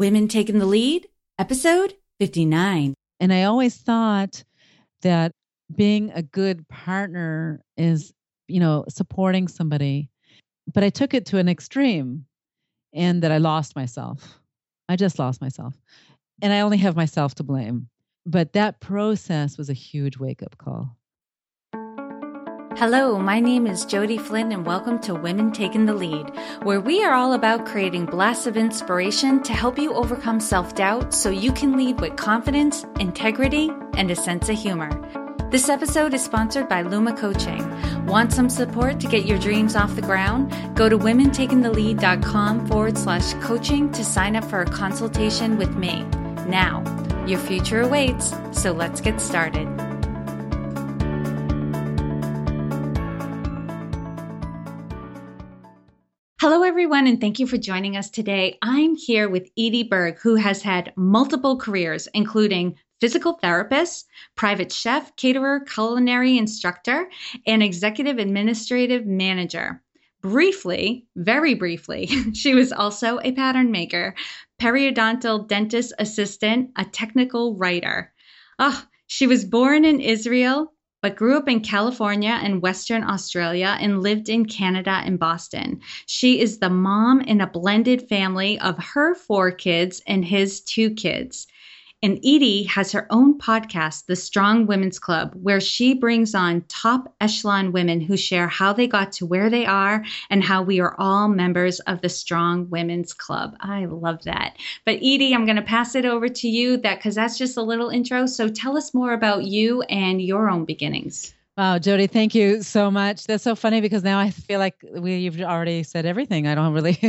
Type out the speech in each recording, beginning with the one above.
Women Taking the Lead, episode 59. And I always thought that being a good partner is, you know, supporting somebody. But I took it to an extreme and that I lost myself. I just lost myself. And I only have myself to blame. But that process was a huge wake up call. Hello, my name is Jodi Flynn, and welcome to Women Taking the Lead, where we are all about creating blasts of inspiration to help you overcome self doubt so you can lead with confidence, integrity, and a sense of humor. This episode is sponsored by Luma Coaching. Want some support to get your dreams off the ground? Go to womentakingthelead.com forward slash coaching to sign up for a consultation with me. Now, your future awaits, so let's get started. Hello, everyone, and thank you for joining us today. I'm here with Edie Berg, who has had multiple careers, including physical therapist, private chef, caterer, culinary instructor, and executive administrative manager. Briefly, very briefly, she was also a pattern maker, periodontal dentist assistant, a technical writer. Oh, she was born in Israel but grew up in California and Western Australia and lived in Canada and Boston. She is the mom in a blended family of her four kids and his two kids. And Edie has her own podcast, The Strong Women's Club, where she brings on top echelon women who share how they got to where they are and how we are all members of the Strong Women's Club. I love that. But Edie, I'm going to pass it over to you that because that's just a little intro. So tell us more about you and your own beginnings. Wow, Jodi, thank you so much. That's so funny because now I feel like we you've already said everything. I don't really,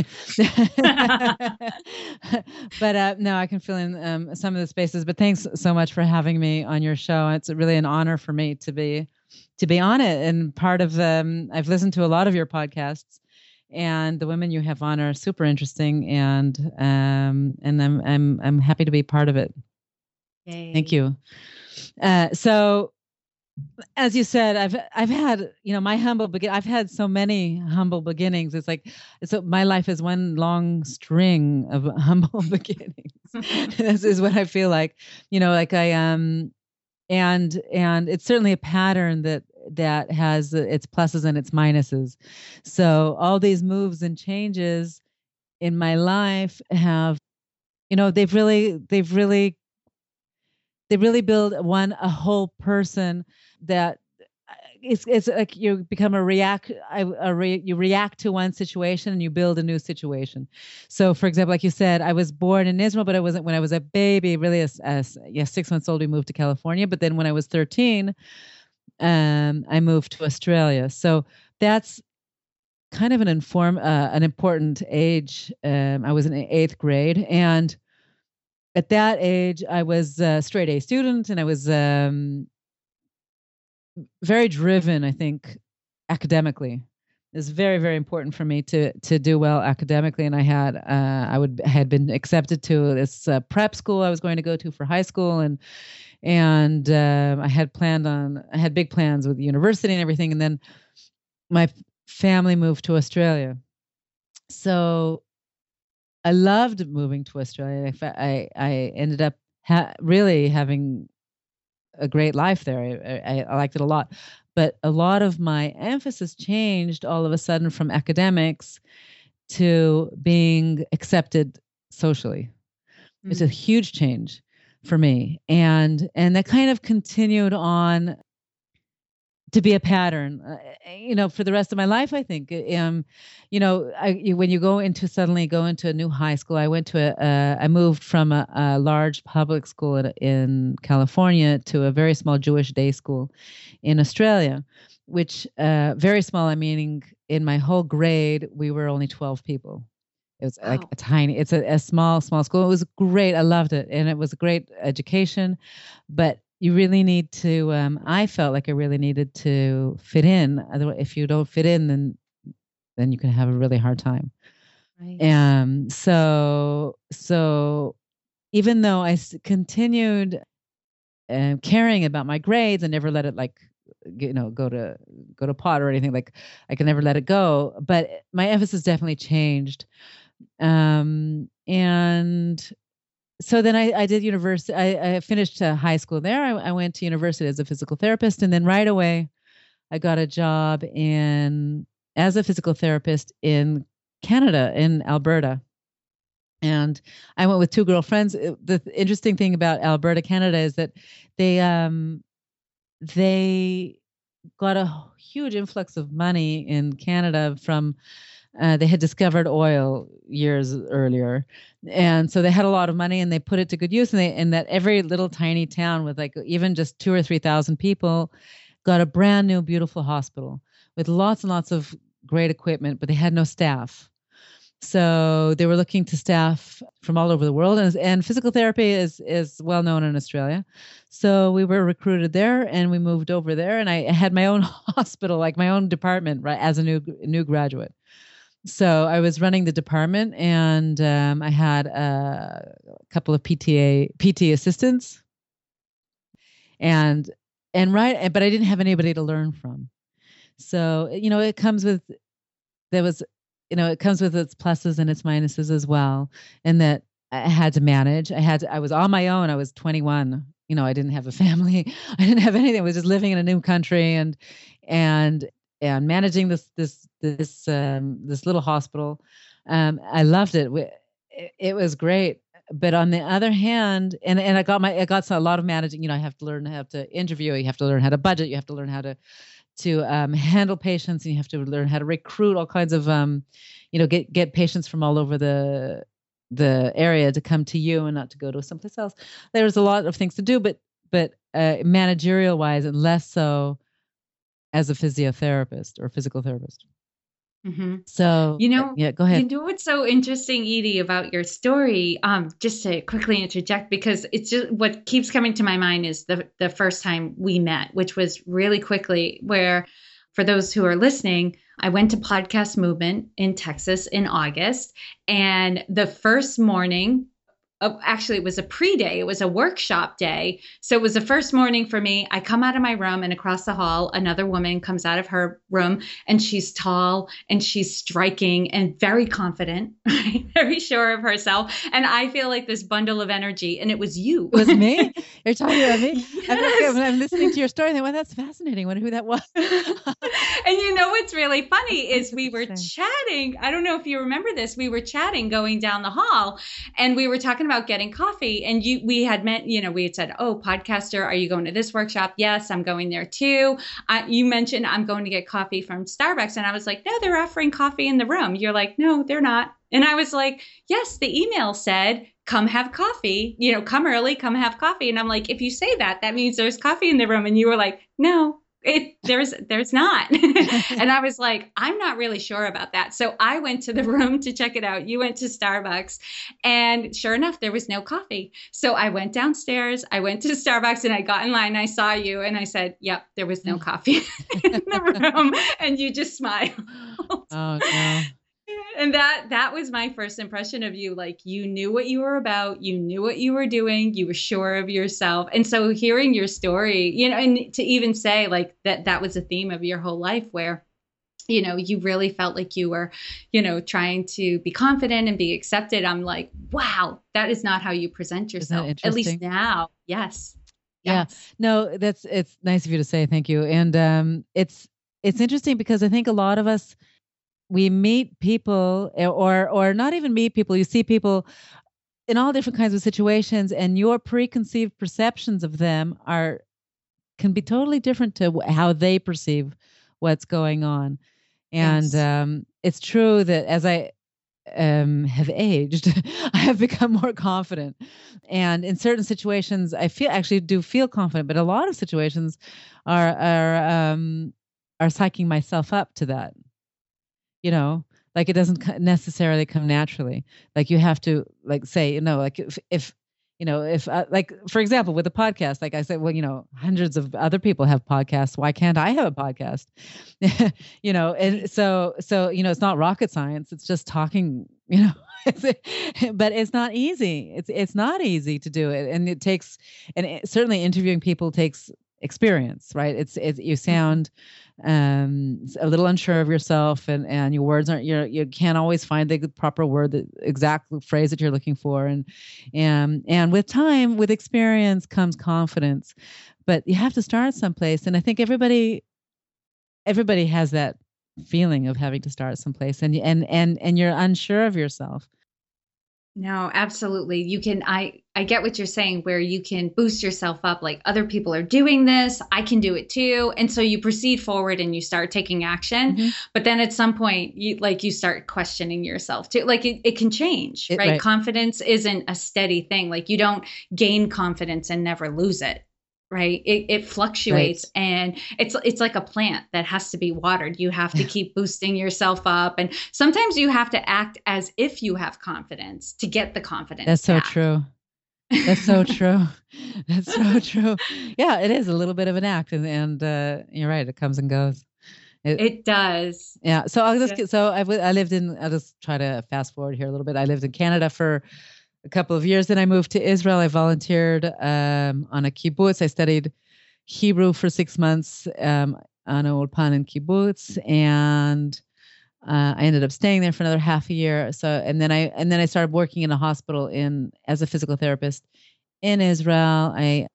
but uh, no, I can fill in um, some of the spaces. But thanks so much for having me on your show. It's really an honor for me to be to be on it. And part of um, I've listened to a lot of your podcasts, and the women you have on are super interesting, and um, and I'm I'm I'm happy to be part of it. Yay. Thank you. Uh, so as you said, I've I've had you know my humble begin. I've had so many humble beginnings. It's like so my life is one long string of humble beginnings. this is what I feel like. You know, like I um, and and it's certainly a pattern that that has its pluses and its minuses. So all these moves and changes in my life have, you know, they've really they've really they really build one a whole person that it's it's like you become a react a re, you react to one situation and you build a new situation. So, for example, like you said, I was born in Israel, but I wasn't when I was a baby. Really, as, as yeah, six months old, we moved to California. But then when I was thirteen, um, I moved to Australia. So that's kind of an inform uh, an important age. Um, I was in eighth grade and at that age, I was a straight A student and I was um, very driven, I think, academically. It's very, very important for me to to do well academically, and I had uh, I would had been accepted to this uh, prep school I was going to go to for high school, and and uh, I had planned on I had big plans with the university and everything, and then my family moved to Australia, so I loved moving to Australia. I I ended up ha- really having a great life there. I, I, I liked it a lot, but a lot of my emphasis changed all of a sudden from academics to being accepted socially. Mm-hmm. It's a mm. huge change for me, and and that kind of continued on to be a pattern uh, you know for the rest of my life i think. Um you know I, when you go into suddenly go into a new high school i went to a uh, i moved from a, a large public school in, in, california to a very small jewish day school in australia which uh very small i meaning in my whole grade we were only 12 people. It was like a tiny it's a, a small small school. It was great. I loved it and it was a great education but you really need to um, i felt like i really needed to fit in. Otherwise if you don't fit in then then you can have a really hard time. Right. um so so even though i continued uh, caring about my grades and never let it like you know go to go to pot or anything like i can never let it go but my emphasis definitely changed. Um and so then I, I did university. I, I finished uh, high school there. I, I went to university as a physical therapist, and then right away, I got a job in as a physical therapist in Canada, in Alberta. And I went with two girlfriends. The interesting thing about Alberta, Canada, is that they um, they got a huge influx of money in Canada from uh, they had discovered oil years earlier, and so they had a lot of money and they put it to good use. And they and that every little tiny town with like even just two or three thousand people got a brand new beautiful hospital with lots and lots of great equipment, but they had no staff. So they were looking to staff from all over the world, and, and physical therapy is is well known in Australia. So we were recruited there, and we moved over there, and I had my own hospital, like my own department, right, as a new new graduate so I was running the department, and um, I had a couple of PTA PT assistants, and and right, but I didn't have anybody to learn from. So you know, it comes with there was you know it comes with its pluses and its minuses as well, and that I had to manage. I had to, I was on my own. I was 21. You know, I didn't have a family. I didn't have anything. I was just living in a new country and and and managing this this this um, this little hospital. Um, I loved it. it. It was great. But on the other hand, and, and I got my I got a lot of managing. You know, I have to learn how to interview. You have to learn how to budget. You have to learn how to to um, handle patients, and you have to learn how to recruit all kinds of um, you know get get patients from all over the the area to come to you and not to go to someplace else. There's a lot of things to do, but but uh, managerial wise, and less so as a physiotherapist or physical therapist. Mm-hmm. So you know, yeah, go ahead. You know what's so interesting, Edie, about your story? Um, just to quickly interject, because it's just what keeps coming to my mind is the the first time we met, which was really quickly. Where, for those who are listening, I went to Podcast Movement in Texas in August, and the first morning actually it was a pre-day it was a workshop day. So it was the first morning for me. I come out of my room and across the hall another woman comes out of her room and she's tall and she's striking and very confident very sure of herself. And i feel like this bundle of energy and it was you. It was me? You're talking about me? Yes. I'm, I'm, listening to your story and well that's fascinating. Wonder who that was. And you know what's really funny is we were chatting. I don't know if you remember this. We were chatting going down the hall and we were talking about getting coffee and you we had met you know we had said oh podcaster are you going to this workshop? Yes i'm going there too. You mentioned i'm going to get coffee from starbucks and i was like no they're offering coffee in the room. You're like no they're not. And i was like yes the email said come have coffee you know come early come have coffee and i'm like if you say that that means there's coffee in the room and you were like no it there's there's not. And i was like i'm not really sure about that. So i went to the room to check it out. You went to starbucks. And sure enough there was no coffee. So i went downstairs. I went to starbucks and i got in line. I saw you and i said yep there was no mm. coffee in the room. And you just smiled. Oh no and that that was my first impression of you. Like you knew what you were about. You knew what you were doing. You were sure of yourself. And so hearing your story you know and to even say like that that was a theme of your whole life where you know you really felt like you were you know trying to be confident and be accepted. I'm like wow that is not how you present yourself at least now. Yes. Yeah. Yes. no that's it's nice of you to say. Thank you. And um it's it's interesting because i think a lot of us we meet people eh, or or not even meet people you see people in all different kinds of situations and your preconceived perceptions of them are can be totally different to how they perceive what's going on. And yes. um, it's true that as i um, have aged i have become more confident. And in certain situations i feel actually do feel confident but a lot of situations are are um, are psyching myself up to that you know like it doesn't necessarily come naturally. Like you have to like say you know like if, if you know if uh, like for example with a podcast like i said well you know hundreds of other people have podcasts. Why can't i have a podcast? You know and so so you know it's not rocket science. It's just talking you know but it's not easy. It's it's not easy to do it. And it takes and it, certainly interviewing people takes experience, right? It's it, you sound um, a little unsure of yourself, and and your words aren't you you can't always find the proper word, the exact phrase that you're looking for, and and and with time, with experience comes confidence, but you have to start someplace, and I think everybody everybody has that feeling of having to start someplace, and and and and you're unsure of yourself no, absolutely. You can I I get what you're saying where you can boost yourself up like other people are doing this, I can do it too. And so you proceed forward and you start taking action. Mm-hmm. But then at some point you like you start questioning yourself too. Like it, it can change, it, right? right? Confidence isn't a steady thing. Like you don't gain confidence and never lose it right it, it fluctuates right. and it's it's like a plant that has to be watered you have to keep boosting yourself up and sometimes you have to act as if you have confidence to get the confidence that's so true that's so true that's so true yeah it is a little bit of an act and, and uh, you're right it comes and goes it, it, does. Yeah. So I'll just yeah. so I, I lived in. I'll just try to fast forward here a little bit. I lived in Canada for a couple of years. Then I moved to Israel. I volunteered um, on a kibbutz. I studied Hebrew for six months um, on an ulpan in kibbutz, and uh, I ended up staying there for another half a year. So, and then I and then I started working in a hospital in as a physical therapist in Israel. I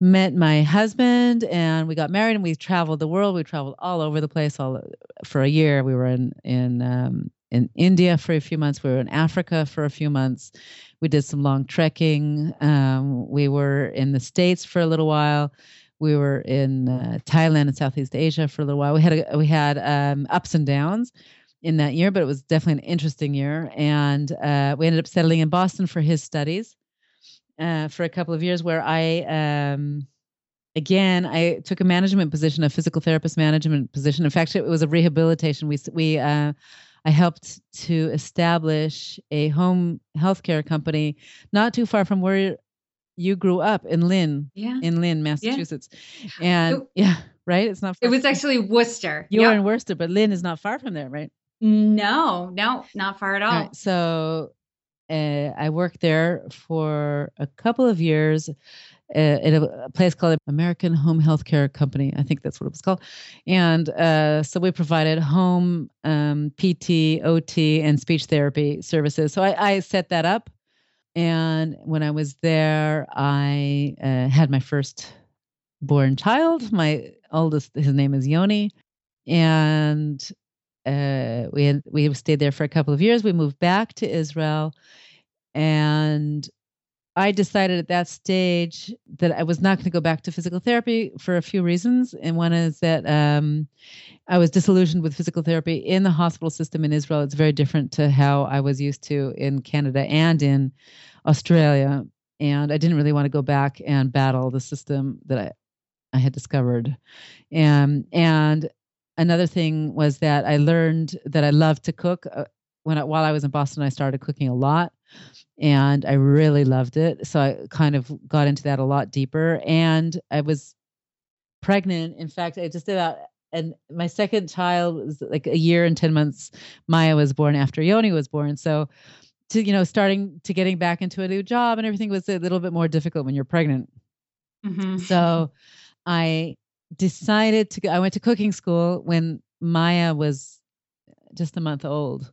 met my husband and we got married and we traveled the world. We traveled all over the place all for a year. We were in in um, in India for a few months. We were in Africa for a few months. We did some long trekking. Um, we were in the States for a little while. We were in uh, Thailand and Southeast Asia for a little while. We had a, we had um, ups and downs in that year, but it was definitely an interesting year. And uh, we ended up settling in Boston for his studies uh, for a couple of years, where I um, again I took a management position, a physical therapist management position. In fact, it was a rehabilitation. We we uh, I helped to establish a home healthcare company not too far from where you grew up in Lynn, yeah. in Lynn, Massachusetts. Yeah. And it, yeah, right? It's not It was actually Worcester. You yep. were in Worcester, but Lynn is not far from there, right? No, no, not far at all. Right, so uh, I worked there for a couple of years at a place called American Home Healthcare Company. I think that's what it was called. And uh, so we provided home um, PT, OT, and speech therapy services. So I, I, set that up. And when I was there, I uh, had my first born child. My oldest, his name is Yoni. And uh, we had we stayed there for a couple of years. We moved back to Israel, and I decided at that stage that I was not going to go back to physical therapy for a few reasons. And one is that um, I was disillusioned with physical therapy in the hospital system in Israel. It's very different to how I was used to in Canada and in Australia. And I didn't really want to go back and battle the system that I, I had discovered. And, and another thing was that I learned that I love to cook. Uh, when I, while I was in Boston, I started cooking a lot and I really loved it. So I kind of got into that a lot deeper. And I was pregnant. In fact, I just about and my second child was like a year and 10 months. Maya was born after Yoni was born. So to you know starting to getting back into a new job and everything was a little bit more difficult when you're pregnant. Mm-hmm. So I decided to go I went to cooking school when Maya was just a month old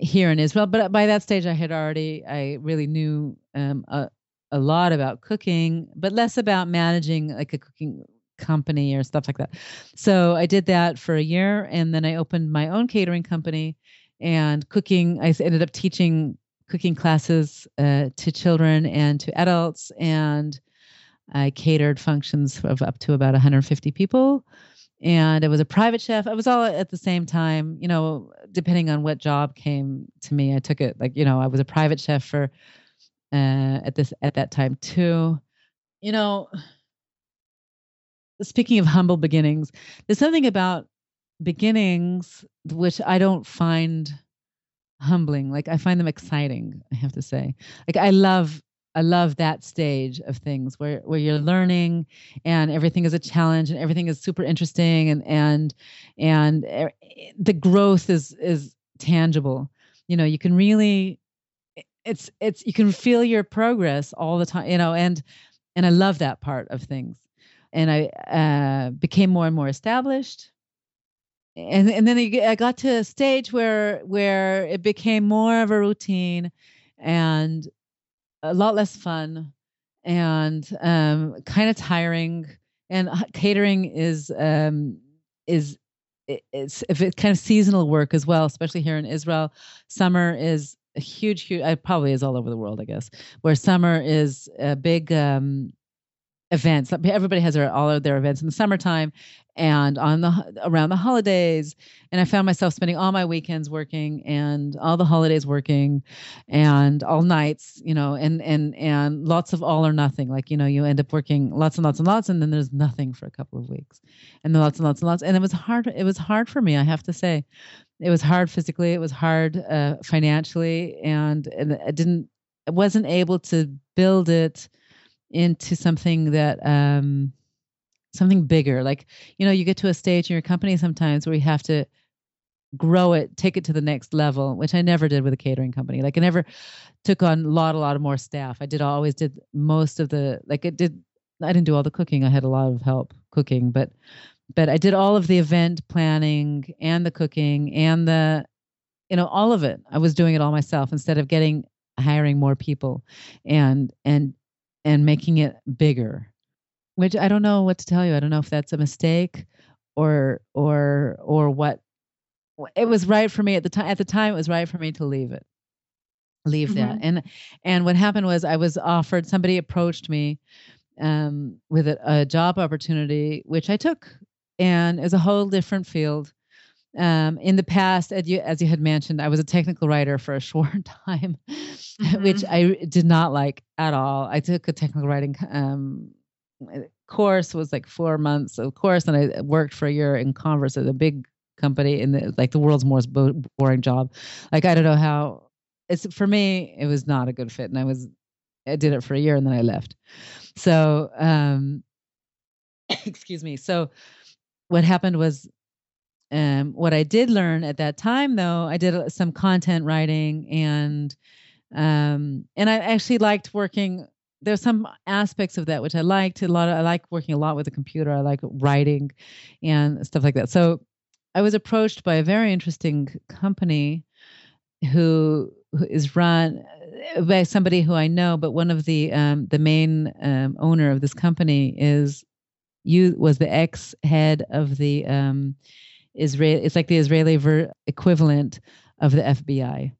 here in Israel. But by that stage, I had already, I really knew um, a, a lot about cooking, but less about managing like a cooking company or stuff like that. So I did that for a year, and then I opened my own catering company and cooking. I ended up teaching cooking classes uh, to children and to adults, and I catered functions of up to about 150 people and it was a private chef. I was all at the same time, you know, depending on what job came to me, I took it like, you know, I was a private chef for uh at this at that time too. You know, speaking of humble beginnings, there's something about beginnings which I don't find humbling. Like I find them exciting, I have to say. Like I love I love that stage of things where where you're learning and everything is a challenge and everything is super interesting and and and the growth is is tangible. You know, you can really it's it's you can feel your progress all the time, you know, and and I love that part of things. and I uh, became more and more established. And and then I got to a stage where where it became more of a routine and a lot less fun and um, kind of tiring. And catering is um, is it's if kind of seasonal work as well, especially here in Israel. Summer is a huge, huge. It probably is all over the world, I guess. Where summer is a big um, events. Everybody has their, all of their events in the summertime and on the around the holidays. And I found myself spending all my weekends working and all the holidays working and all nights, you know, and and and lots of all or nothing. Like, you know, you end up working lots and lots and lots and then there's nothing for a couple of weeks. And then lots and lots and lots. And it was hard it was hard for me, I have to say. It was hard physically, it was hard uh, financially and and I didn't I wasn't able to build it into something that um something bigger. Like you know you get to a stage in your company sometimes where you have to grow it take it to the next level which i never did with a catering company. Like i never took on a lot a lot of more staff. I did always did most of the like it did i didn't do all the cooking. I had a lot of help cooking but but i did all of the event planning and the cooking and the you know all of it. I was doing it all myself instead of getting hiring more people. And and and making it bigger which i don't know what to tell you i don't know if that's a mistake or or or what it was right for me at the time at the time it was right for me to leave it leave mm-hmm. that and and what happened was i was offered somebody approached me um, with a, a, job opportunity which i took and it's a whole different field um, in the past, as you, as you had mentioned, I was a technical writer for a short time, mm-hmm. which I did not like at all. I took a technical writing um, course, was like four months of course, and I worked for a year in Comverse at a big company in the like the world's most boring job. Like I don't know how. It's for me, it was not a good fit, and I was I did it for a year and then I left. So, um, excuse me. So, what happened was um, what I did learn at that time, though, I did some content writing and um, and I actually liked working. There's some aspects of that which I liked a lot. Of, I like working a lot with the computer. I like writing and stuff like that. So I was approached by a very interesting company who, who is run by somebody who I know, but one of the um, the main um, owner of this company is you was the ex head of the um, Israel. It's like the Israeli ver- equivalent of the FBI.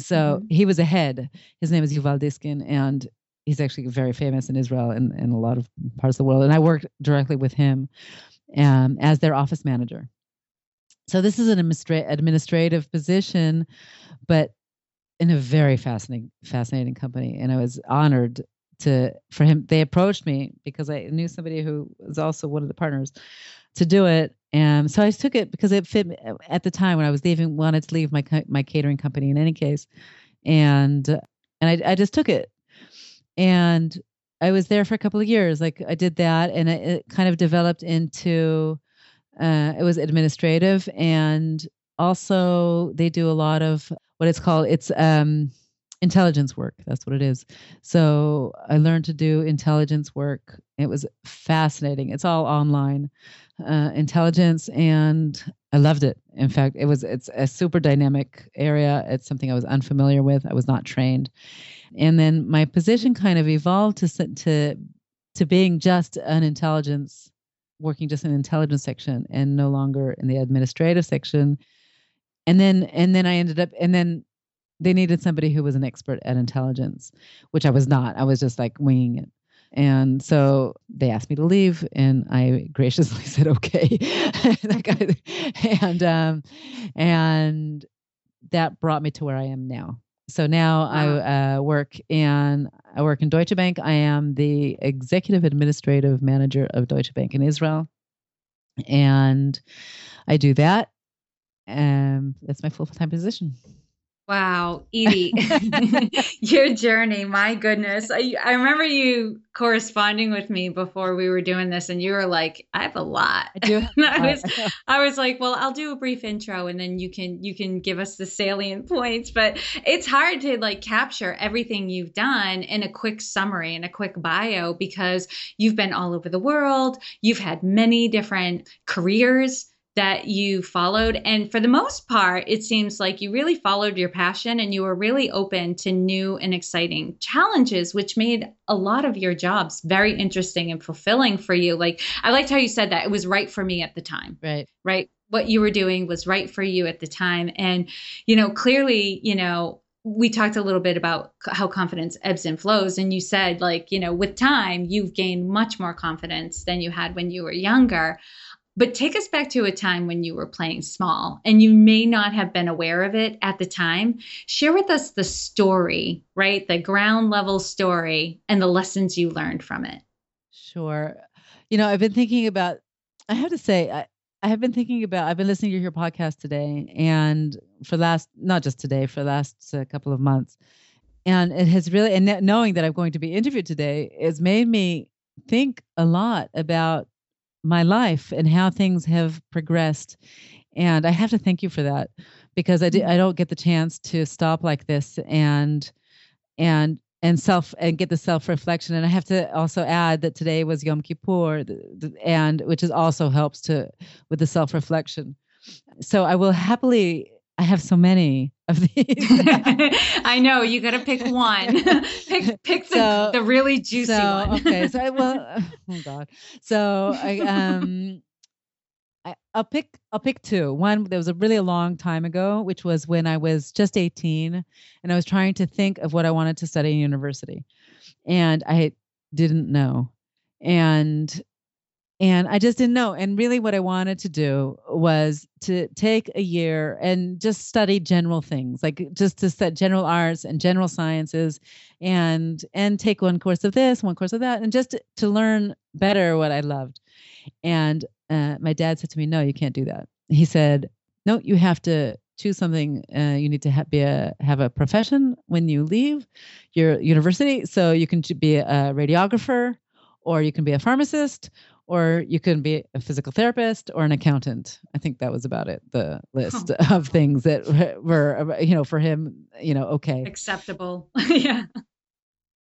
So mm-hmm. he was a head. His name is Yuval Diskin, and he's actually very famous in Israel and, and a lot of parts of the world. And I worked directly with him um, as their office manager. So this is an administra- administrative position, but in a very fascinating fascinating company. And I was honored to for him. They approached me because I knew somebody who was also one of the partners to do it. And so I took it because it fit at the time when I was leaving, wanted to leave my my catering company in any case, and and I, I just took it, and I was there for a couple of years. Like I did that, and it, it kind of developed into uh, it was administrative, and also they do a lot of what it's called. It's um, intelligence work. That's what it is. So I learned to do intelligence work. It was fascinating. It's all online uh, intelligence, and I loved it. In fact, it was it's a super dynamic area. It's something I was unfamiliar with. I was not trained, and then my position kind of evolved to to to being just an intelligence working just in intelligence section and no longer in the administrative section and then and then i ended up and then they needed somebody who was an expert at intelligence, which I was not. I was just like winging it. And so they asked me to leave, and I graciously said okay. and um, and that brought me to where I am now. So now wow. I uh, work in I work in Deutsche Bank. I am the executive administrative manager of Deutsche Bank in Israel, and I do that. And that's my full time position. Wow, Edie, your journey, my goodness. I, I, remember you corresponding with me before we were doing this, and you were like, I have a lot. I do. I was, I was like, well, I'll do a brief intro and then you can, you can give us the salient points. But it's hard to like capture everything you've done in a quick summary and a quick bio because you've been all over the world. You've had many different careers that you followed. And for the most part, it seems like you really followed your passion and you were really open to new and exciting challenges, which made a lot of your jobs very interesting and fulfilling for you. Like, I liked how you said that it was right for me at the time. Right. Right. What you were doing was right for you at the time. And, you know, clearly, you know, we talked a little bit about how confidence ebbs and flows and you said like you know with time you've gained much more confidence than you had when you were younger but take us back to a time when you were playing small and you may not have been aware of it at the time. Share with us the story, right? The ground level story and the lessons you learned from it. Sure. You know, I've been thinking about, I have to say, I, I have been thinking about, I've been listening to your podcast today and for last, not just today, for the last uh, couple of months. And it has really, and knowing that I'm going to be interviewed today, has made me think a lot about my life and how things have progressed. And I have to thank you for that because I, mm-hmm. I don't get the chance to stop like this and and and self and get the self reflection. And I have to also add that today was Yom Kippur, and which is also helps to with the self reflection. So I will happily. I have so many of these. I know you got to pick one. pick pick the, so, the really juicy so, one. okay, so I well, oh god. So I um. I, I'll pick I'll pick two. One that was a really a long time ago, which was when I was just 18 and I was trying to think of what I wanted to study in university. And I didn't know. And and I just didn't know. And really, what I wanted to do was to take a year and just study general things, like just to set general arts and general sciences, and and take one course of this, one course of that, and just to, to learn better what I loved. And uh, my dad said to me, "No, you can't do that." He said, "No, you have to." choose something uh, you need to ha- be a have a profession when you leave your university so you can be a radiographer or you can be a pharmacist or you can be a physical therapist or an accountant. I think that was about it, the list oh. of things that were, you know, for him, you know, okay. Acceptable. yeah.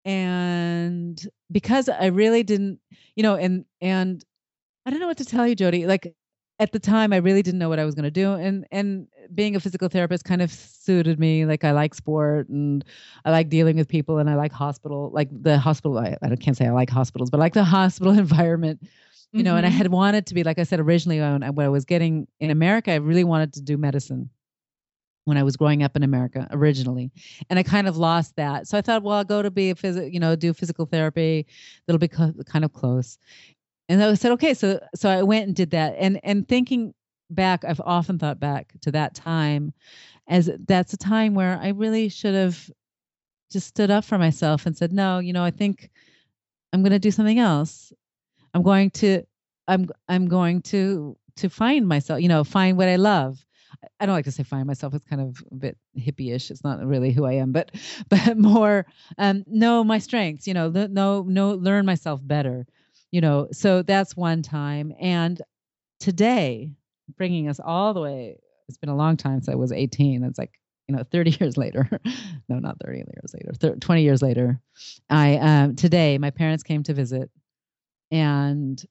And because I really didn't, you know, and, and I don't know what to tell you, Jodi. Like at the time, I really didn't know what I was going to do. And, and being a physical therapist kind of suited me. Like I like sport and I like dealing with people and I like hospital, like the hospital. I, I can't say I like hospitals, but I like the hospital environment you know, mm-hmm. and I mm-hmm. had wanted to be, like I said originally, when I was getting in America, I really wanted to do medicine when I was growing up in America originally, and I kind of lost that. So I thought, well, I'll go to be a phys, you know, do physical therapy. That'll be co- kind of close. And I said, okay, so so I went and did that. And and thinking back, I've often thought back to that time, as that's a time where I really should have just stood up for myself and said, no, you know, I think I'm going to do something else. I'm going to I'm I'm going to to find myself, you know, find what I love. I don't like to say find myself. It's kind of a bit hippie-ish. It's not really who I am, but but more um, know my strengths. You know, know know learn myself better. You know, so that's one time. And today, bringing us all the way. It's been a long time since I was 18. It's like you know 30 years later no not 30 years later 20 years later i um today my parents came to visit and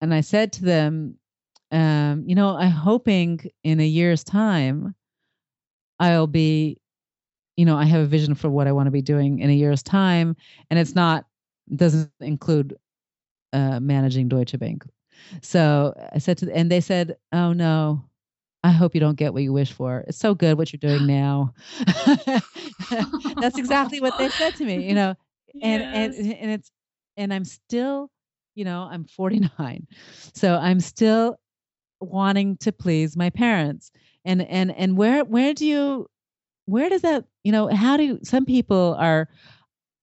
and I said to them, um, you know, I'm hoping in a year's time I'll be, you know, I have a vision for what I want to be doing in a year's time, and it's not doesn't include uh, managing Deutsche Bank. So I said to, and they said, oh no. I hope you don't get what you wish for. It's so good what you're doing now. That's exactly what they said to me, you know. And yes. and and it's and I'm still you know, I'm 49. So I'm still wanting to please my parents. And and and where where do you where does that, you know, how do some people are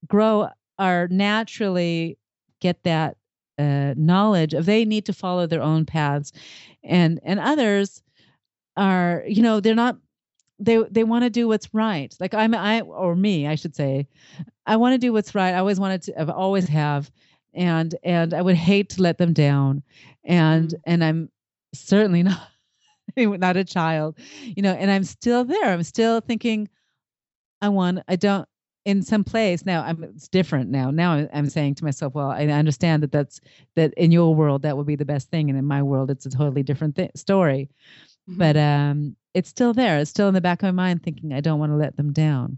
grow are naturally get that uh, knowledge of they need to follow their own paths and and others are you know they're not they they want to do what's right. Like I'm I or me, I should say. I want to do what's right. I always wanted to I've always have and and I would hate to let them down. And mm-hmm. and I'm certainly not not a child. You know, and I'm still there. I'm still thinking I want I don't in some place now i'm it's different now now i'm saying to myself well i understand that that's that in your world that would be the best thing and in my world it's a totally different th- story mm-hmm. but um it's still there. It's still in the back of my mind thinking I don't want to let them down.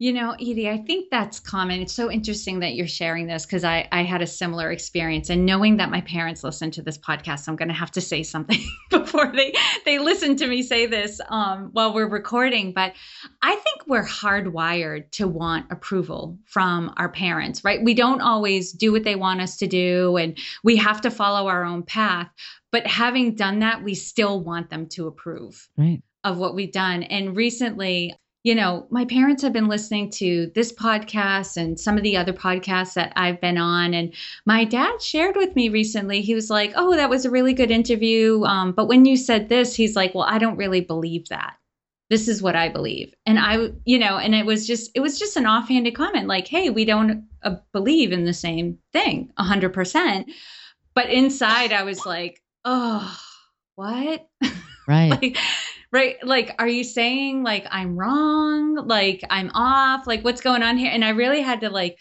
You know, Edie, I think that's common. It's so interesting that you're sharing this because I, I had a similar experience. And knowing that my parents listen to this podcast, I'm going to have to say something before they, they listen to me say this um, while we're recording. But I think we're hardwired to want approval from our parents, right? We don't always do what they want us to do, and we have to follow our own path. But having done that, we still want them to approve right. of what we've done. And recently, you know, my parents have been listening to this podcast and some of the other podcasts that I've been on. And my dad shared with me recently, he was like, Oh, that was a really good interview. Um, but when you said this, he's like, Well, I don't really believe that. This is what I believe. And I, you know, and it was just, it was just an offhanded comment like, Hey, we don't uh, believe in the same thing 100%. But inside, I was like, oh, what? Right. like, right. Like, are you saying like I'm wrong? Like I'm off? Like what's going on here? And I really had to like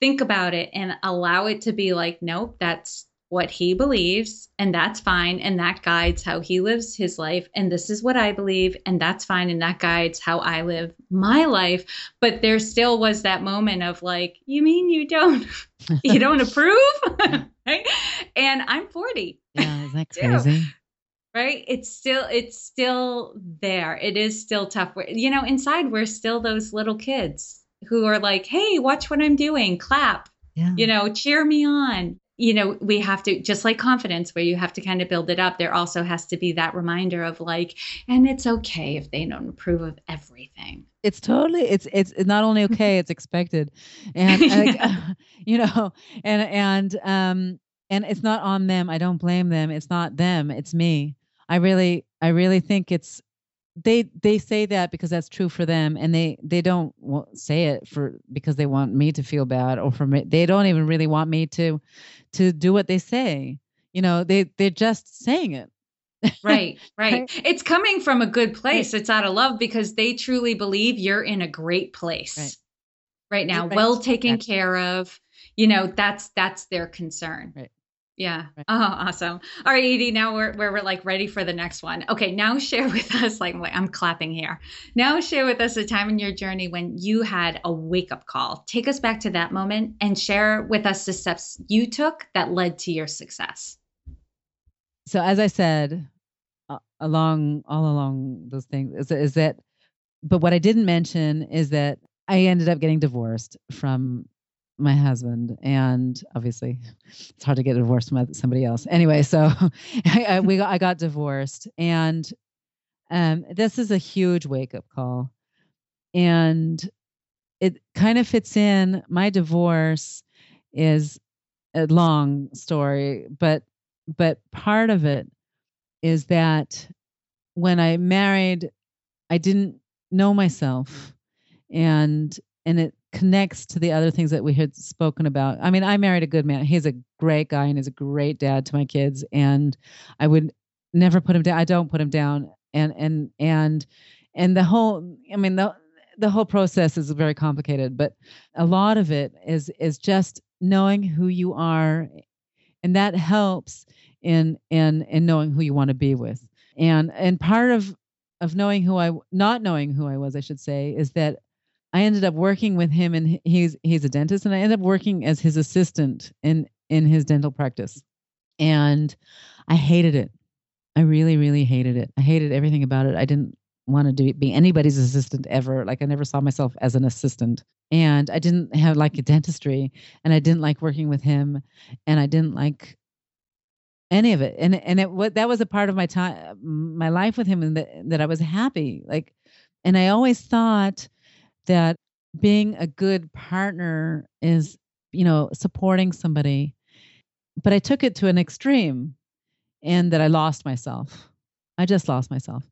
think about it and allow it to be like, nope, that's what he believes and that's fine and that guides how he lives his life and this is what i believe and that's fine and that guides how i live my life but there still was that moment of like you mean you don't you don't approve right and i'm 40 yeah is that crazy right it's still it's still there it is still tough you know inside we're still those little kids who are like hey watch what i'm doing clap yeah. you know cheer me on you know, we have to, just like confidence, where you have to kind of build it up, there also has to be that reminder of like, and it's okay if they don't approve of everything. It's totally, it's, it's not only okay, it's expected. And, yeah. you know, and, and, um, and it's not on them. I don't blame them. It's not them. It's me. I really, I really think it's, they they say that because that's true for them and they they don't say it for because they want me to feel bad or for me they don't even really want me to to do what they say. You know they they're just saying it. Right, right. It's coming from a good place right. it's out of love because they truly believe you're in a great place right, right now right. well taken care of. You know that's that's their concern. Right yeah. Right. Oh, awesome. All right, Edie. Now we're, we're we're like ready for the next one. Okay. Now share with us like I'm clapping here. Now share with us a time in your journey when you had a wake up call. Take us back to that moment and share with us the steps you took that led to your success. So as I said, uh, along all along those things is, is that, but what I didn't mention is that I ended up getting divorced from my husband and obviously it's hard to get divorced from somebody else. Anyway so I, I, we got, I got divorced and um, this is a huge wake up call and it kind of fits in. My divorce is a long story but but part of it is that when i married i didn't know myself and and it connects to the other things that we had spoken about. I mean, I married a good man. He's a great guy and is a great dad to my kids and I would never put him down. I don't put him down and and and and the whole I mean the the whole process is very complicated, but a lot of it is is just knowing who you are and that helps in in in knowing who you want to be with. And and part of of knowing who I not knowing who I was, I should say, is that I ended up working with him, and he's he's a dentist, and I ended up working as his assistant in in his dental practice, and I hated it. I really, really hated it. I hated everything about it. I didn't want to do, be anybody's assistant ever. Like I never saw myself as an assistant, and I didn't have like a dentistry, and I didn't like working with him, and I didn't like any of it. And and it what that was a part of my time, my life with him, and that that I was happy. Like, and I always thought that being a good partner is, you know, supporting somebody. But I took it to an extreme and that I lost myself. I just lost myself.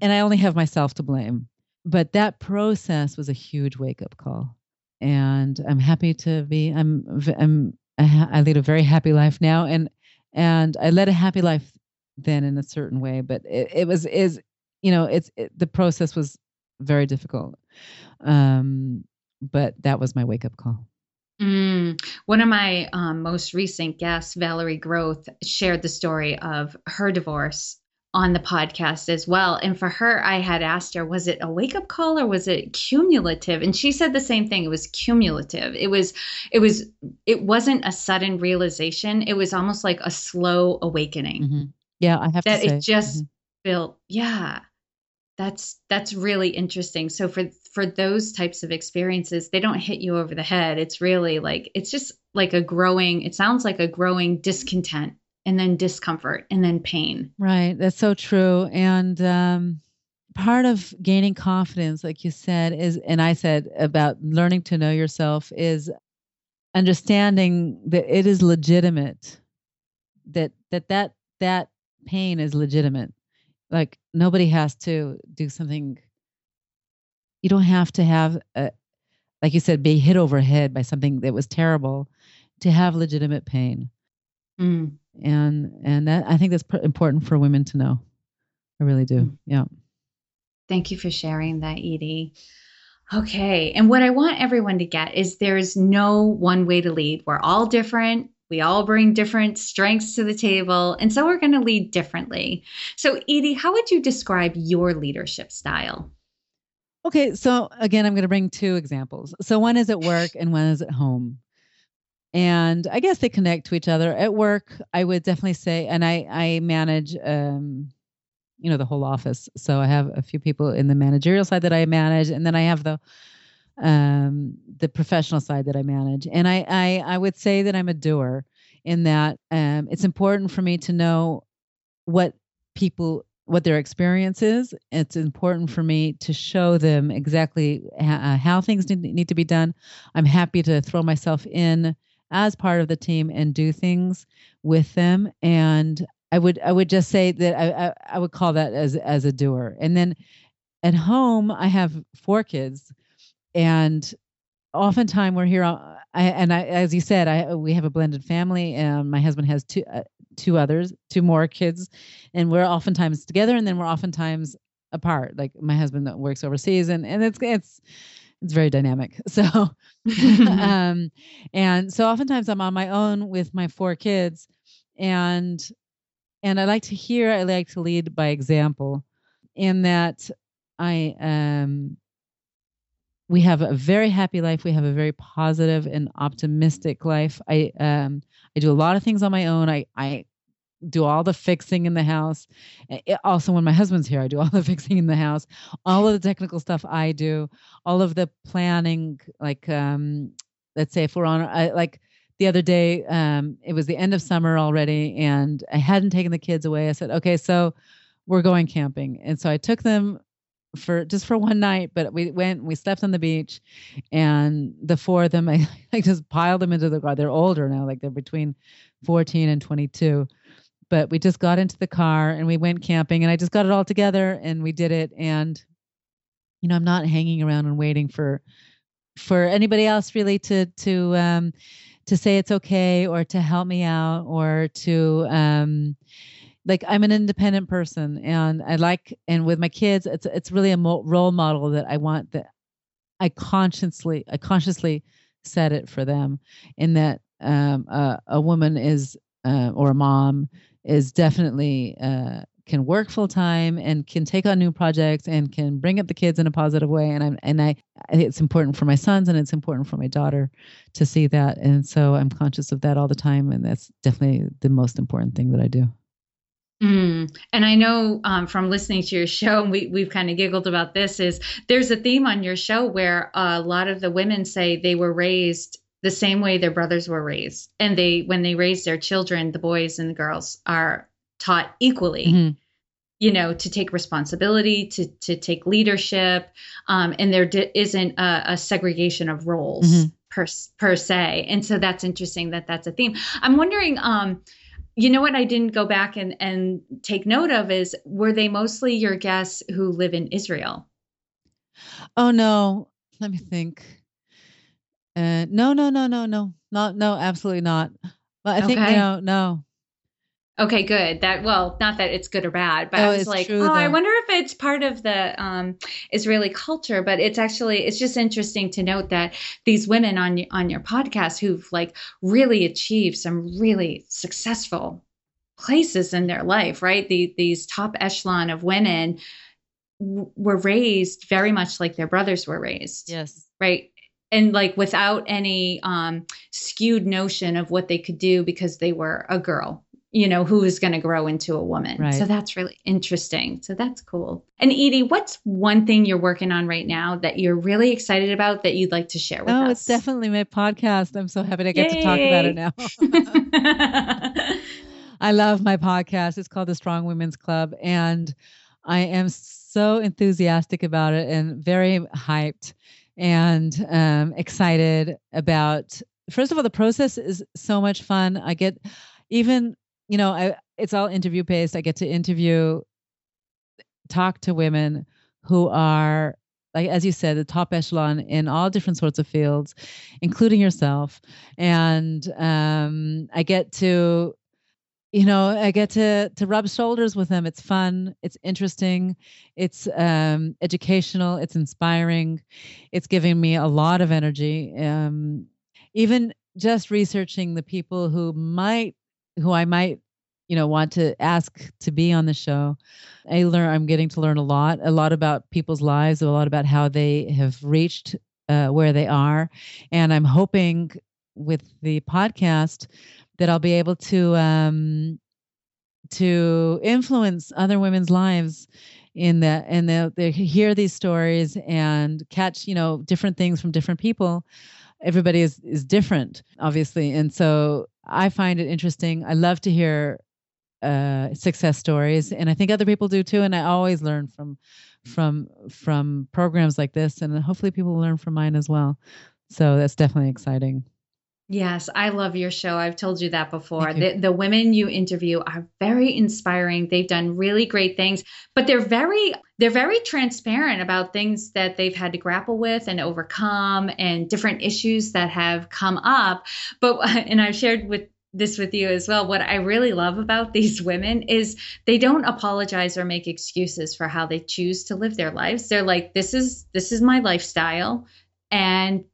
and I only have myself to blame. But that process was a huge wake up call. And I'm happy to be, I'm, I'm, I lead a very happy life now. And, and I led a happy life then in a certain way, but it, it was, is, you know, it's, it, the process was very difficult. Um, but that was my wake up call. Mm. One of my um, most recent guests, Valerie Groth, shared the story of her divorce on the podcast as well. And for her, I had asked her, was it a wake up call or was it cumulative? And she said the same thing. It was cumulative. It was, it was, it wasn't a sudden realization. It was almost like a slow awakening. Mm-hmm. Yeah, I have that to say. it just mm-hmm. built. Yeah, that's that's really interesting. So for for those types of experiences, they don't hit you over the head. It's really like it's just like a growing. It sounds like a growing discontent and then discomfort and then pain. Right. That's so true. And um, part of gaining confidence, like you said, is, and I said about learning to know yourself, is understanding that it is legitimate, that that that that pain is legitimate. Like nobody has to do something. You don't have to have, a, like you said, be hit over head by something that was terrible to have legitimate pain. Mm and and that I think that's pr- important for women to know. I really do. Mm. Yeah. Thank you for sharing that, Edie. Okay, and what I want everyone to get is there's no one way to lead. We're all different. We all bring different strengths to the table, and so we're going to lead differently. So, Edie, how would you describe your leadership style? Okay, so again, I'm going to bring two examples. So, one is at work and one is at home and I guess they connect to each other at work. I would definitely say, and I I manage, um, you know, the whole office. So I have a few people in the managerial side that I manage, and then I have the um the professional side that I manage. And I I I would say that I'm a doer in that um it's important for me to know what people what their experience is. It's important for me to show them exactly ha- how things need, need to be done. I'm happy to throw myself in as part of the team and do things with them. And I would I would just say that I, I, I would call that as as a doer. And then at home I have four kids, and oftentimes we're here. I, and I, as you said, I we have a blended family, and my husband has two uh, two others, two more kids, and we're oftentimes together, and then we're oftentimes apart. Like my husband works overseas, and and it's it's it's very dynamic. So, um, and so oftentimes I'm on my own with my four kids, and and I like to hear. I like to lead by example, in that I um we have a very happy life. We have a very positive and optimistic life. I um I do a lot of things on my own. I I do all the fixing in the house. It, also, when my husband's here, I do all the fixing in the house. All of the technical stuff I do. All of the planning, like um, let's say if we're on, I, like the other day, um, it was the end of summer already, and I hadn't taken the kids away. I said, okay, so we're going camping, and so I took them for just for one night but we went we slept on the beach and the four of them I, I just piled them into the car. They're older now like they're between 14 and 22 but we just got into the car and we went camping and I just got it all together and we did it and you know I'm not hanging around and waiting for for anybody else really to to um to say it's okay or to help me out or to um like I'm an independent person and I like and with my kids it's it's really a mo- role model that I want that I consciously I consciously set it for them in that um, a woman is uh, or a mom is definitely uh, can work full time and can take on new projects and can bring up the kids in a positive way. And I'm and I, I it's important for my sons and it's important for my daughter to see that. And so I'm conscious of that all the time. And that's definitely the most important thing that I do. Mm. And I know um, from listening to your show, and we, we've kind of giggled about this, is there's a theme on your show where a lot of the women say they were raised the same way their brothers were raised. And they, when they raise their children, the boys and the girls are taught equally. Mm-hmm. You know, to take responsibility, to to take leadership, um, and there di- isn't a, a, segregation of roles mm-hmm. per per se. And so that's interesting that that's a theme. I'm wondering, um, you know what I didn't go back and, and take note of is were they mostly your guests who live in Israel? Oh no. Let me think. Uh, no, no, no, no, no, not, no, absolutely not. But I think, you know, no. Okay, good. That well, not that it's good or bad, but Oh, I was like, true, oh, I wonder if it's part of the um, Israeli culture. But it's actually it's just interesting to note that these women on on your podcast who've like really achieved some really successful places in their life, right? The, these top echelon of women w- were raised very much like their brothers were raised, Yes. right? And like without any um, skewed notion of what they could do because they were a girl, you know, who is going to grow into a woman. Right. So that's really interesting. So that's cool. And Edie, what's one thing you're working on right now that you're really excited about that you'd like to share with Oh, us? Oh, it's definitely my podcast. I'm so happy to get to talk about it now. I love my podcast. It's called the Strong Women's Club, and I am so enthusiastic about it and very hyped and um, excited about. First of all, the process is so much fun. I get even, you know, I it's all interview based. I get to interview, talk to women who are like as you said the top echelon in all different sorts of fields including yourself. And um, i get to you know i get to to rub shoulders with them. It's fun. It's interesting. It's um, educational. It's inspiring. It's giving me a lot of energy. Um, even just researching the people who might who i might you know want to ask to be on the show. I learn i'm getting to learn a lot a lot about people's lives a lot about how they have reached uh, where they are. And i'm hoping with the podcast that i'll be able to um to influence other women's lives in that and they'll, they hear these stories and catch you know different things from different people. Everybody is is different obviously. And so i find it interesting. I love to hear uh, success stories, and I think other people do too. And I always learn from from from programs like this, and hopefully people learn from mine as well. So that's definitely exciting. Yes, I love your show. I've told you that before. You. The, the women you interview are very inspiring. They've done really great things, but they're very they're very transparent about things that they've had to grapple with and overcome and different issues that have come up. But and I've shared with this with you as well. What I really love about these women is they don't apologize or make excuses for how they choose to live their lives. They're like this is this is my lifestyle and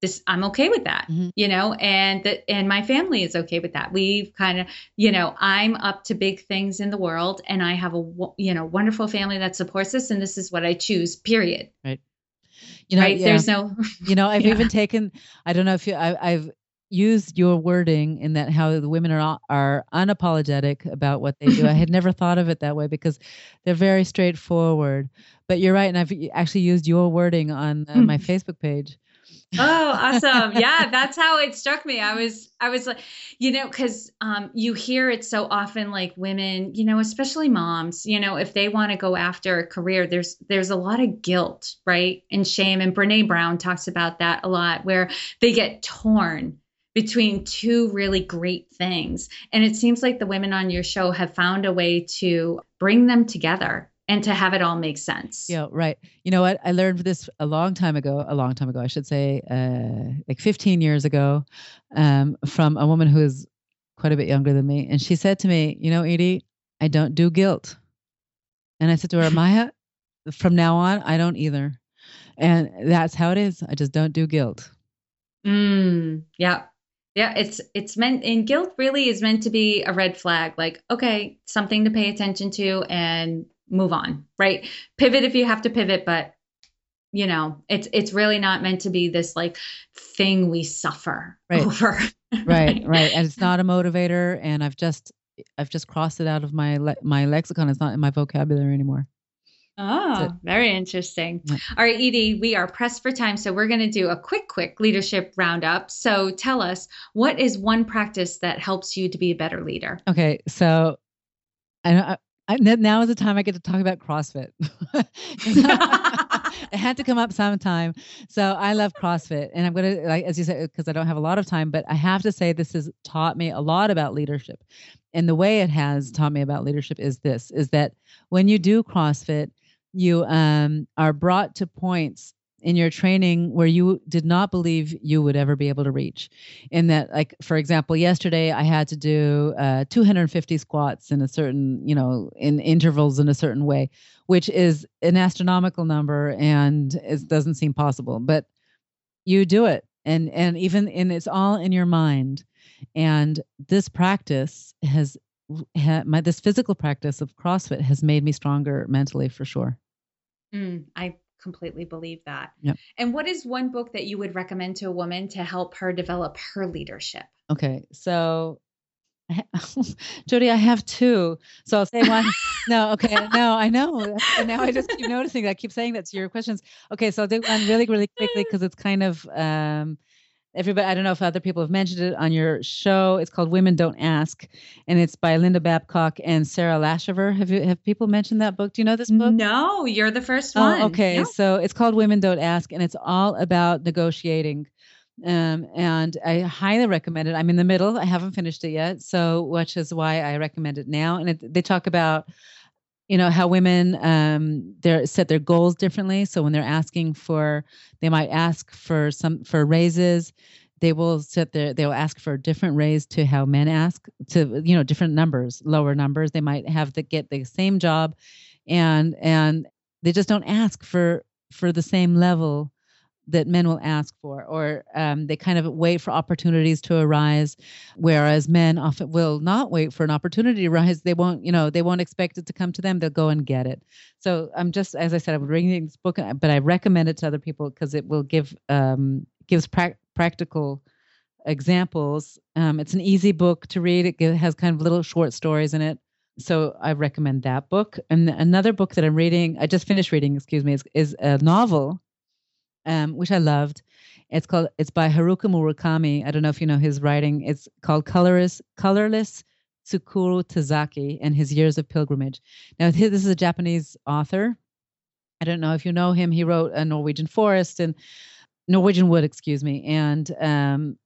this I'm okay with that Mhm. you know and that and my family is okay with that we've kind of you know i'm up to big things in the world and i have a you know wonderful family that supports us and this is what i choose period Right. You know, right yeah. there's no you know, I've Yeah. even taken. I don't know if you. I, I've used your wording in that how the women are are unapologetic about what they do. I had never thought of it that way because they're very straightforward. But you're right, and I've actually used your wording on uh, my Facebook page. oh awesome yeah that's how it struck me i was i was like you know because um, you hear it so often like women you know especially moms you know if they want to go after a career there's there's a lot of guilt right and shame and brene brown talks about that a lot where they get torn between two really great things and it seems like the women on your show have found a way to bring them together and to have it all make sense Yeah, right. You know what? I learned this a long time ago, a long time ago, I should say, uh, like 15 years ago, um, from a woman who is quite a bit younger than me. And she said to me, You know, Edie, I don't do guilt. And I said to her, Maya, from now on, I don't either. And that's how it is. I just don't do guilt. Mm, yeah. Yeah, it's it's meant and guilt really is meant to be a red flag like okay, something to pay attention to and move on, right? Pivot if you have to pivot, but you know, it's it's really not meant to be this like thing we suffer Right. over. Right, right. And it's not a motivator. And I've just, I've just crossed it out of my le- my lexicon. It's not in my vocabulary anymore. Oh, very interesting. All right, Edie, we are pressed for time, so we're going to do a quick, quick leadership roundup. So tell us, what is one practice that helps you to be a better leader? Okay, so I, I, I now is the time I get to talk about CrossFit it had to come up sometime. So I love CrossFit, and I'm gonna, like as you said, because I don't have a lot of time, but I have to say this has taught me a lot about leadership. And the way it has taught me about leadership is this: is that when you do CrossFit, you um, are brought to points in your training where you did not believe you would ever be able to reach. In that like for example yesterday i had to do uh, 250 squats in a certain you know in intervals in a certain way which is an astronomical number and it doesn't seem possible but you do it. And and even and it's all in your mind. And this practice has ha, my this physical practice of crossfit has made me stronger mentally for sure mm, i completely believe that. Yep. And what is one book that you would recommend to a woman to help her develop her leadership? Okay. So Jodi, I have two. So I'll say one. no, okay. No, I know. And now I just keep noticing that. I keep saying that to your questions. Okay, so I'll do one really, really quickly because it's kind of um everybody i don't know if other people have mentioned it on your show. It's called women don't ask and it's by linda babcock and sara laschever have you have people mentioned that book? Do you know this book? No you're the first one. oh, okay so it's called women don't ask and it's all about negotiating. Um, and I highly recommend it. I'm in the middle. I haven't finished it yet, so which is why I recommend it now. And it, they talk about you know how women um they set their goals differently. So when they're asking for they might ask for some for raises. They will set their they will ask for a different raise to how men ask to you know different numbers lower numbers. They might have to get the same job and and they just don't ask for for the same level that men will ask for, or um, they kind of wait for opportunities to arise, whereas men often will not wait for an opportunity to arise. They won't, you know, they won't expect it to come to them. They'll go and get it. So I'm just, as I said, I'm reading this book, but I recommend it to other people because it will give um, gives pra- practical examples. Um, it's an easy book to read. It has kind of little short stories in it. So I recommend that book. And another book that I'm reading, I just finished reading, excuse me, is, is a novel um, which I loved. It's called. It's by Haruki Murakami. I don't know if you know his writing. It's called Colorless Colorless Tsukuru Tazaki and His Years of Pilgrimage. Now, this is a Japanese author. I don't know if you know him. He wrote a Norwegian Forest and Norwegian Wood, excuse me, and um,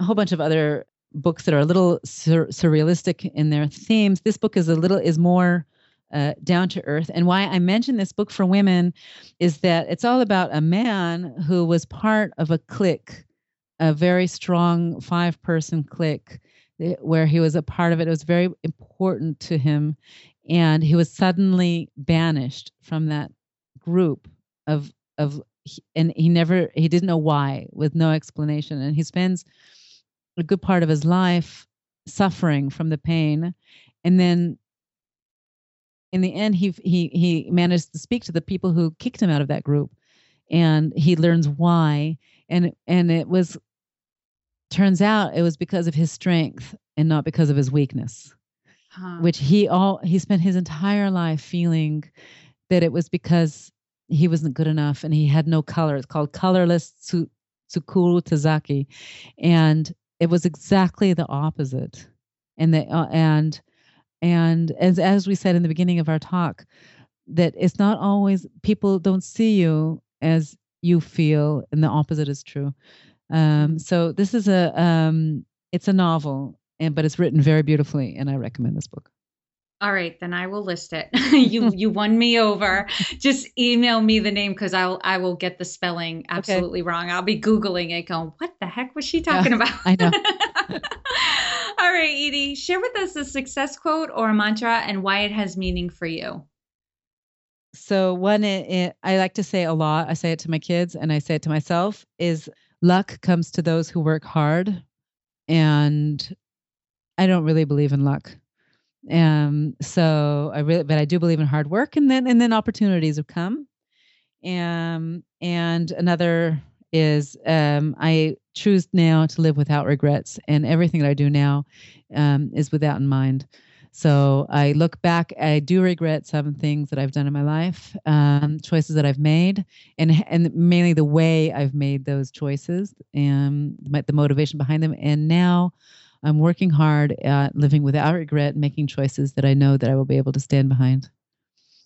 a whole bunch of other books that are a little sur- surrealistic in their themes. This book is a little is more uh, down to earth. And why I mention this book for women is that it's all about a man who was part of a clique, a very strong five person clique, eh, where he was a part of it. It was very important to him. And he was suddenly banished from that group of, of, and he never, he didn't know why with no explanation. And he spends a good part of his life suffering from the pain. And then in the end, he he he managed to speak to the people who kicked him out of that group, and he learns why. And and it was turns out it was because of his strength and not because of his weakness, huh. which he all he spent his entire life feeling that it was because he wasn't good enough and he had no color. It's called colorless Tsukuru Tazaki, and it was exactly the opposite. And the uh, and and as as we said in the beginning of our talk that it's not always people don't see you as you feel and the opposite is true um, so this is a um, it's a novel and but it's written very beautifully and i recommend this book all right, then I will list it. you you won me over. Just email me the name because I'll I will get the spelling absolutely okay. wrong. I'll be googling it, going, "What the heck was she talking yeah, about?" I know. All right, Edie, share with us a success quote or a mantra and why it has meaning for you. So one it, it, I like to say a lot. I say it to my kids and I say it to myself is luck comes to those who work hard and I don't really believe in luck. Um, so I really, but I do believe in hard work, and then and then opportunities have come. Um, and another is um, I choose now to live without regrets, and everything that I do now um, is with that in mind. So I look back, I do regret some things that I've done in my life, um, choices that I've made, and and mainly the way I've made those choices and the motivation behind them. And now I'm working hard at living without regret, making choices that I know that I will be able to stand behind.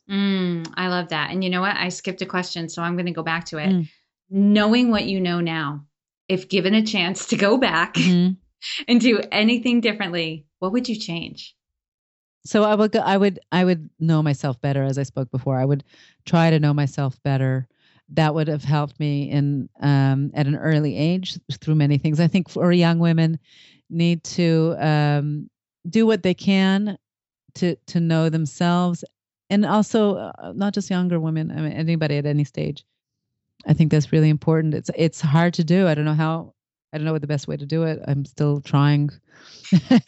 Mm, I love that. And you know what? I skipped a question, so I'm going to go back to it. Mm. Knowing what you know now, if given a chance to go back mm-hmm. and do anything differently, what would you change? So I would go, I would I would know myself better as I spoke before. I would try to know myself better. That would have helped me in um, at an early age through many things. I think for young women need to um, do what they can to to know themselves and also uh, not just younger women I mean anybody at any stage I think that's really important it's it's hard to do I don't know how I don't know what the best way to do it I'm still trying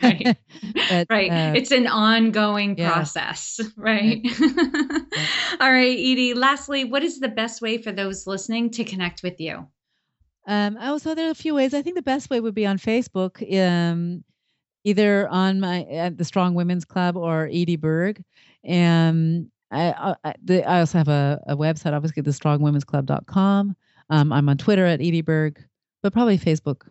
right but, right uh, it's an ongoing yeah. process right, right. all right Edie lastly what is the best way for those listening to connect with you um, also, there are a few ways. I think the best way would be on Facebook. Um, either on my at the Strong Women's Club or Edie Berg. And I, I, the, I also have a, a website, obviously, the strongwomen'sclub.com. Um, I'm on Twitter at Edie Berg, but probably Facebook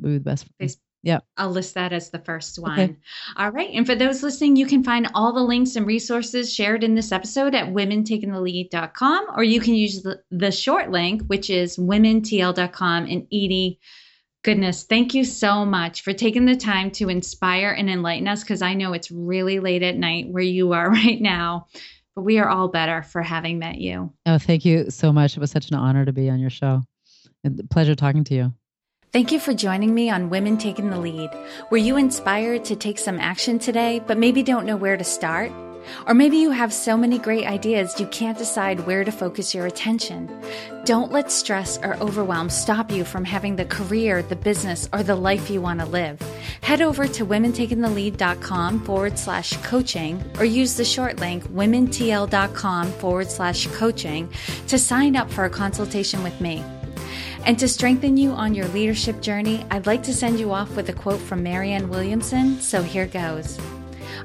would be the best. Facebook. Yeah. I'll list that as the first one. Okay. All right. And for those listening, you can find all the links and resources shared in this episode at womentakingthelead.com, or you can use the, the short link, which is womentl.com. And Edie, goodness, thank you so much for taking the time to inspire and enlighten us because I know it's really late at night where you are right now. But we are all better for having met you. Oh, thank you so much. It was such an honor to be on your show. And pleasure talking to you. Thank you for joining me on Women Taking the Lead. Were you inspired to take some action today, but maybe don't know where to start? Or maybe you have so many great ideas you can't decide where to focus your attention. Don't let stress or overwhelm stop you from having the career, the business, or the life you want to live. Head over to womentakingthelead.com forward slash coaching or use the short link womentl.com forward slash coaching to sign up for a consultation with me. And to strengthen you on your leadership journey, I'd like to send you off with a quote from Marianne Williamson, so here goes.